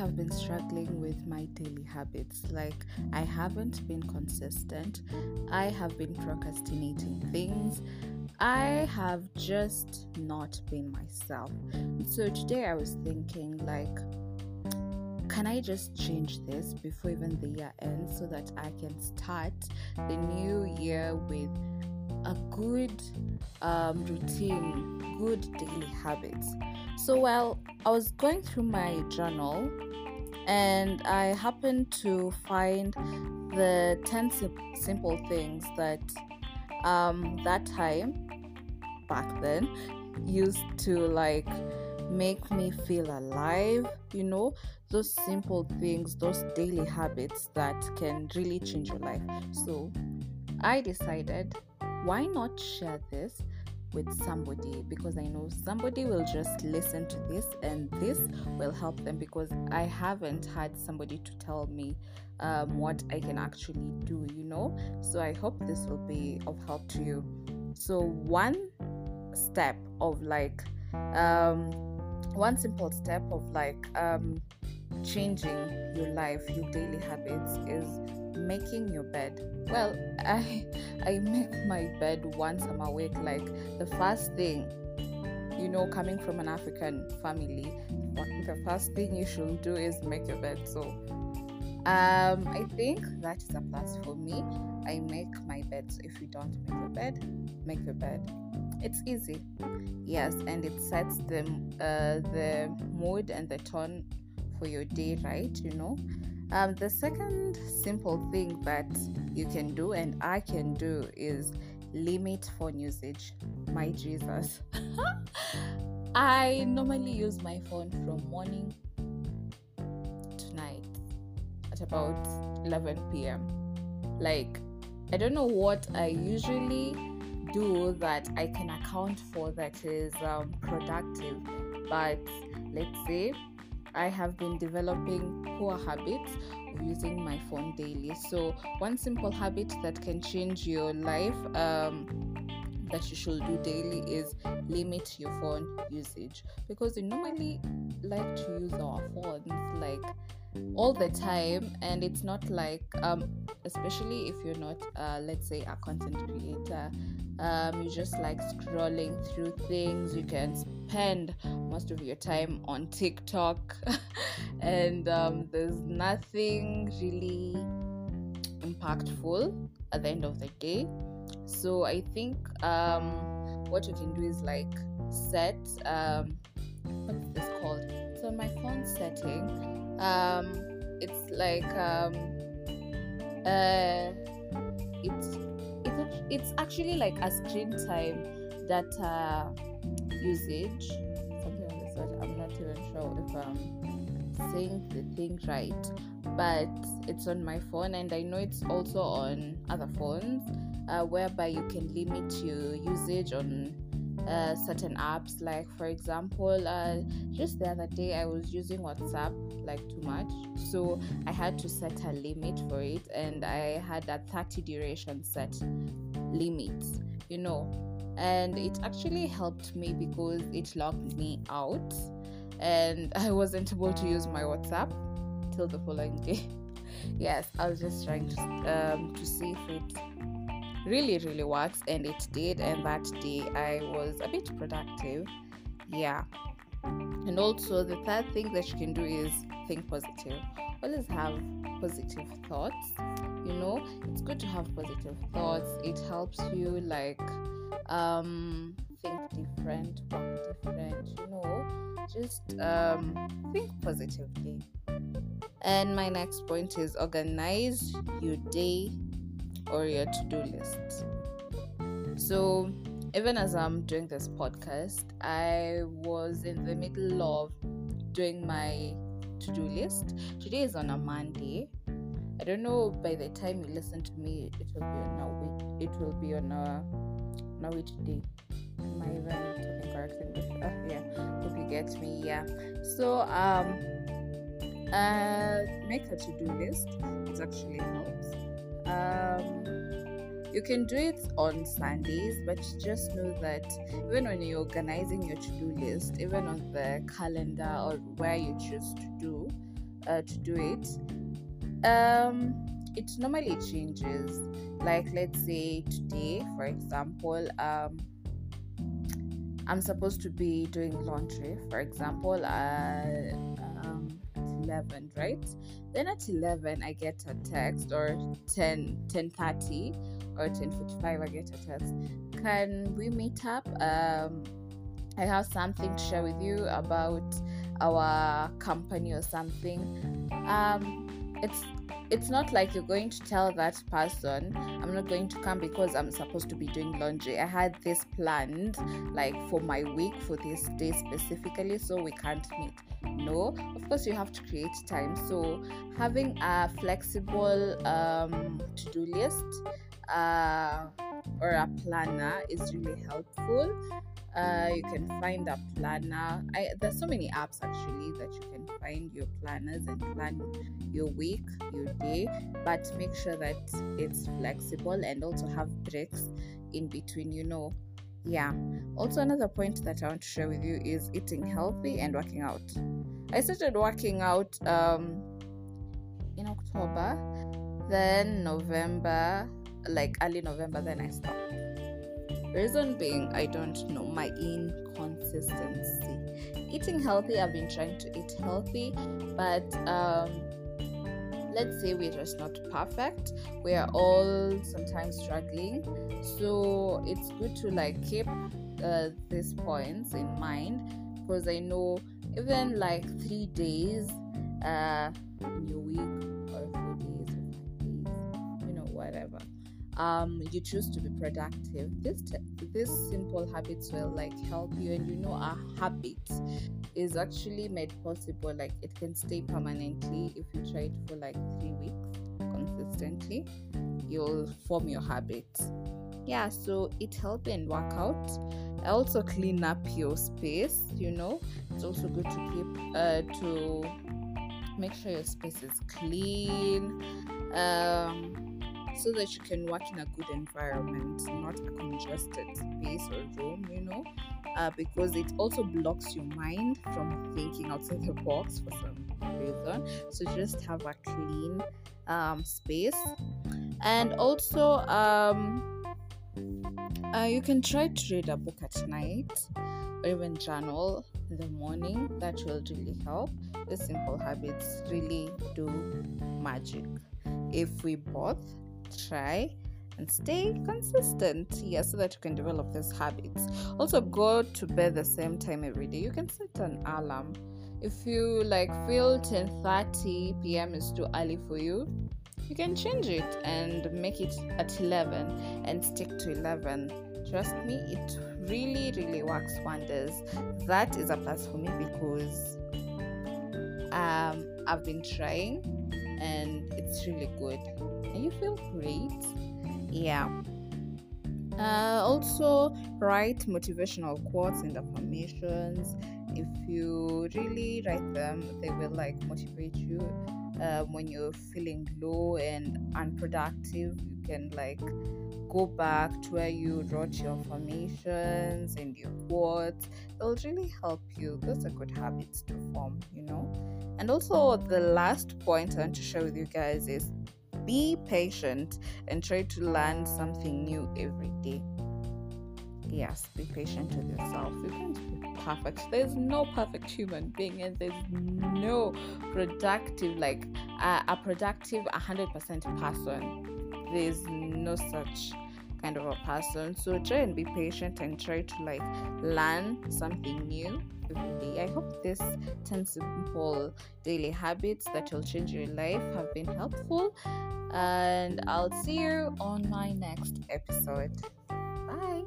have been struggling with my daily habits. Like, I haven't been consistent, I have been procrastinating things, I have just not been myself. So, today I was thinking, like, can I just change this before even the year ends so that I can start the new year with a good um, routine, good daily habits? So, while I was going through my journal and I happened to find the 10 sim- simple things that um, that time back then used to like make me feel alive, you know, those simple things, those daily habits that can really change your life. So I decided why not share this with somebody because I know somebody will just listen to this and this will help them because I haven't had somebody to tell me um, what I can actually do, you know. So I hope this will be of help to you. So, one step of like, um, one simple step of like um, changing your life, your daily habits is making your bed. Well, I I make my bed once I'm awake. Like the first thing, you know, coming from an African family, the first thing you should do is make your bed. So, um, I think that is a plus for me. I make my bed. So if you don't make your bed, make your bed. It's easy, yes, and it sets the uh, the mood and the tone for your day right. You know. Um, the second simple thing that you can do and I can do is limit phone usage. My Jesus. I normally use my phone from morning to night at about 11 p.m. Like, I don't know what I usually do that I can account for that is um, productive, but let's say I have been developing poor habits of using my phone daily. So, one simple habit that can change your life um, that you should do daily is limit your phone usage. Because we normally like to use our phones like all the time and it's not like um especially if you're not uh, let's say a content creator. Um, you just like scrolling through things. You can spend most of your time on tiktok. And um, there's nothing really impactful at the end of the day. So i think um, what you can do is like set um, what's this called? So my phone setting um, it's like um, uh, it's it's it's actually like a screen time data usage. Something i'm not even sure if i'm saying the thing right but it's on my phone and i know it's also on other phones uh, whereby you can limit your usage on uh, certain apps. Like for example uh, just the other day i was using whatsapp like too much so i had to set a limit for it and i had a 30 duration set limit you know and it actually helped me because it locked me out and i wasn't able to use my whatsapp till the following day. Yes i was just trying to um, to see if it really really works and it did and that day i was a bit productive. Yeah. And also the third thing that you can do is think positive always have positive thoughts you know? It's good to have positive thoughts. It helps you like um think different work different you know? Just um think positively. And my next point is organize your day or your to do list. So, even as I'm doing this podcast, I was in the middle of doing my to do list. Today is on a Monday. I don't know by the time you listen to me, it will be on a week. It will be on a on a which day? Am I even talking correct English? Uh, yeah, hope you get me. Yeah. So um, uh, make a to do list. It actually helps um, you can do it on Sundays, but just know that even when you're organizing your to do list, even on the calendar or where you choose to do, uh, to do it um it normally changes. Like let's say today for example um i'm supposed to be doing laundry for example uh, 11 right? Then at 11 i get a text or 10 10 30 or 10 45 i get a text. Can we meet up? Um i have something to share with you about our company or something. Um it's it's not like you're going to tell that person i'm not going to come because i'm supposed to be doing laundry. I had this planned like for my week for this day specifically so we can't meet no of course you have to create time. So having a flexible um, to-do list uh, or a planner is really helpful. Uh, you can find a planner. I, there's so many apps actually that you can find your planners and plan your week your day but make sure that it's flexible and also have breaks in between you know yeah. Also another point that i want to share with you is eating healthy and working out. I started working out um in october then november like early november then i stopped. Reason being i don't know my inconsistency. Eating healthy i've been trying to eat healthy but um let's say we're just not perfect we are all sometimes struggling. So it's good to like keep uh, these points in mind because i know even like three days uh in your week or four days or five days you know whatever um you choose to be productive. This t- this simple habits will like help you and you know a habit is actually made possible like it can stay permanently if you try it for like three weeks consistently. You'll form your habit. Yeah so it helps and work out also clean up your space you know. It's also good to keep uh to make sure your space is clean. Um so that you can work in a good environment, not a congested space or room, you know, uh, because it also blocks your mind from thinking outside the box for some reason. So just have a clean um, space, and also um, uh, you can try to read a book at night or even journal in the morning. That will really help. The simple habits really do magic if we both try and stay consistent. Yeah so that you can develop these habits. Also go to bed the same time every day. You can set an alarm. If you like feel 10:30 p.m. is too early for you you can change it and make it at 11 and stick to 11 trust me it really really works wonders. That is a plus for me because um, i've been trying and it's really good. And you feel great? Yeah. Uh, also write motivational quotes and affirmations. If you really write them they will like motivate you. Uh, when you're feeling low and unproductive you can like go back to where you wrote your affirmations and your quotes. They'll really help you. Those are good habits to form you know and also the last point i want to share with you guys is be patient and try to learn something new every day. Yes, be patient with yourself. You can't be perfect. There's no perfect human being, and there's no productive, like uh, a productive 100% person. There's no such kind of a person. So try and be patient and try to like learn something new every day. I hope this 10 simple daily habits that will change your life have been helpful. And I'll see you on my next episode. Bye.